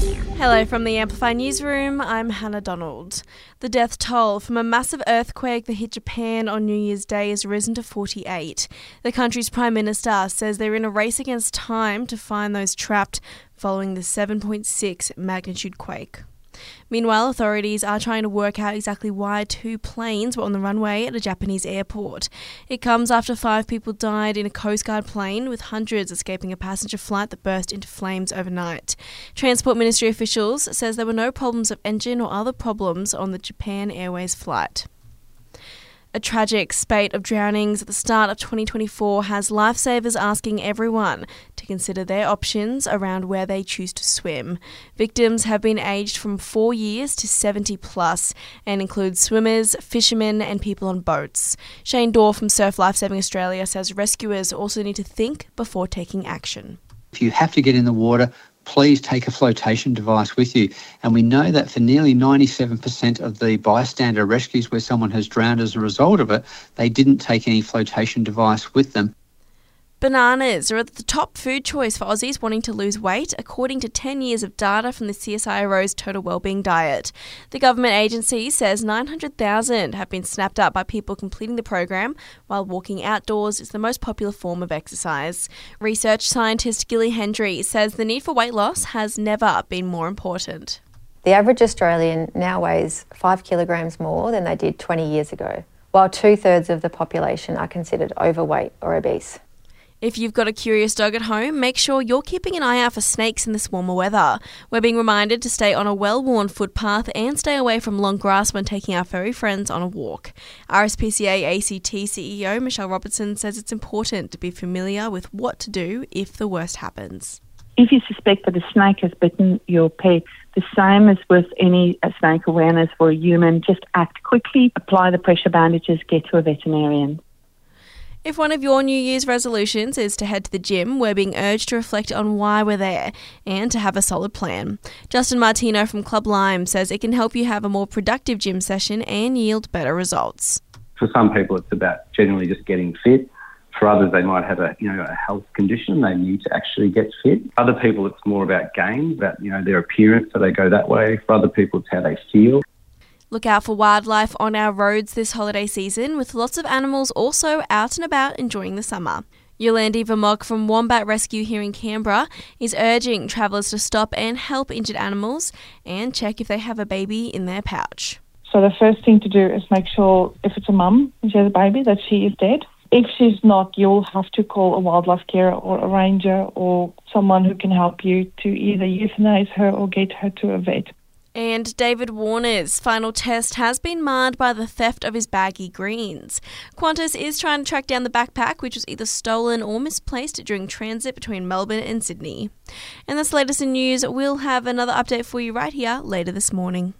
Hello from the Amplify Newsroom. I'm Hannah Donald. The death toll from a massive earthquake that hit Japan on New Year's Day has risen to 48. The country's Prime Minister says they're in a race against time to find those trapped following the 7.6 magnitude quake. Meanwhile, authorities are trying to work out exactly why two planes were on the runway at a Japanese airport. It comes after five people died in a Coast Guard plane, with hundreds escaping a passenger flight that burst into flames overnight. Transport Ministry officials says there were no problems of engine or other problems on the Japan Airways flight. A tragic spate of drownings at the start of 2024 has lifesavers asking everyone consider their options around where they choose to swim. Victims have been aged from 4 years to 70 plus and include swimmers, fishermen, and people on boats. Shane Daw from Surf Lifesaving Australia says rescuers also need to think before taking action. If you have to get in the water, please take a flotation device with you. And we know that for nearly 97% of the bystander rescues where someone has drowned as a result of it, they didn't take any flotation device with them. Bananas are the top food choice for Aussies wanting to lose weight, according to 10 years of data from the CSIRO's Total Wellbeing Diet. The government agency says 900,000 have been snapped up by people completing the program, while walking outdoors is the most popular form of exercise. Research scientist Gilly Hendrie says the need for weight loss has never been more important. The average Australian now weighs 5 kilograms more than they did 20 years ago, while two thirds of the population are considered overweight or obese. If you've got a curious dog at home, make sure you're keeping an eye out for snakes in this warmer weather. We're being reminded to stay on a well worn footpath and stay away from long grass when taking our furry friends on a walk. RSPCA ACT CEO Michelle Robertson says it's important to be familiar with what to do if the worst happens. If you suspect that a snake has bitten your pet, the same as with any uh, snake awareness for a human, just act quickly, apply the pressure bandages, get to a veterinarian. If one of your New Year's resolutions is to head to the gym, we're being urged to reflect on why we're there and to have a solid plan. Justin Martino from Club Lime says it can help you have a more productive gym session and yield better results. For some people, it's about generally just getting fit. For others, they might have a you know a health condition they need to actually get fit. Other people, it's more about games, about you know their appearance, so they go that way. For other people, it's how they feel. Look out for wildlife on our roads this holiday season, with lots of animals also out and about enjoying the summer. Yolandi Vermog from Wombat Rescue here in Canberra is urging travellers to stop and help injured animals and check if they have a baby in their pouch. So the first thing to do is make sure if it's a mum and she has a baby that she is dead. If she's not, you'll have to call a wildlife carer or a ranger or someone who can help you to either euthanize her or get her to a vet. And David Warner's final test has been marred by the theft of his baggy greens. Qantas is trying to track down the backpack, which was either stolen or misplaced during transit between Melbourne and Sydney. And that's the latest in news. We'll have another update for you right here later this morning.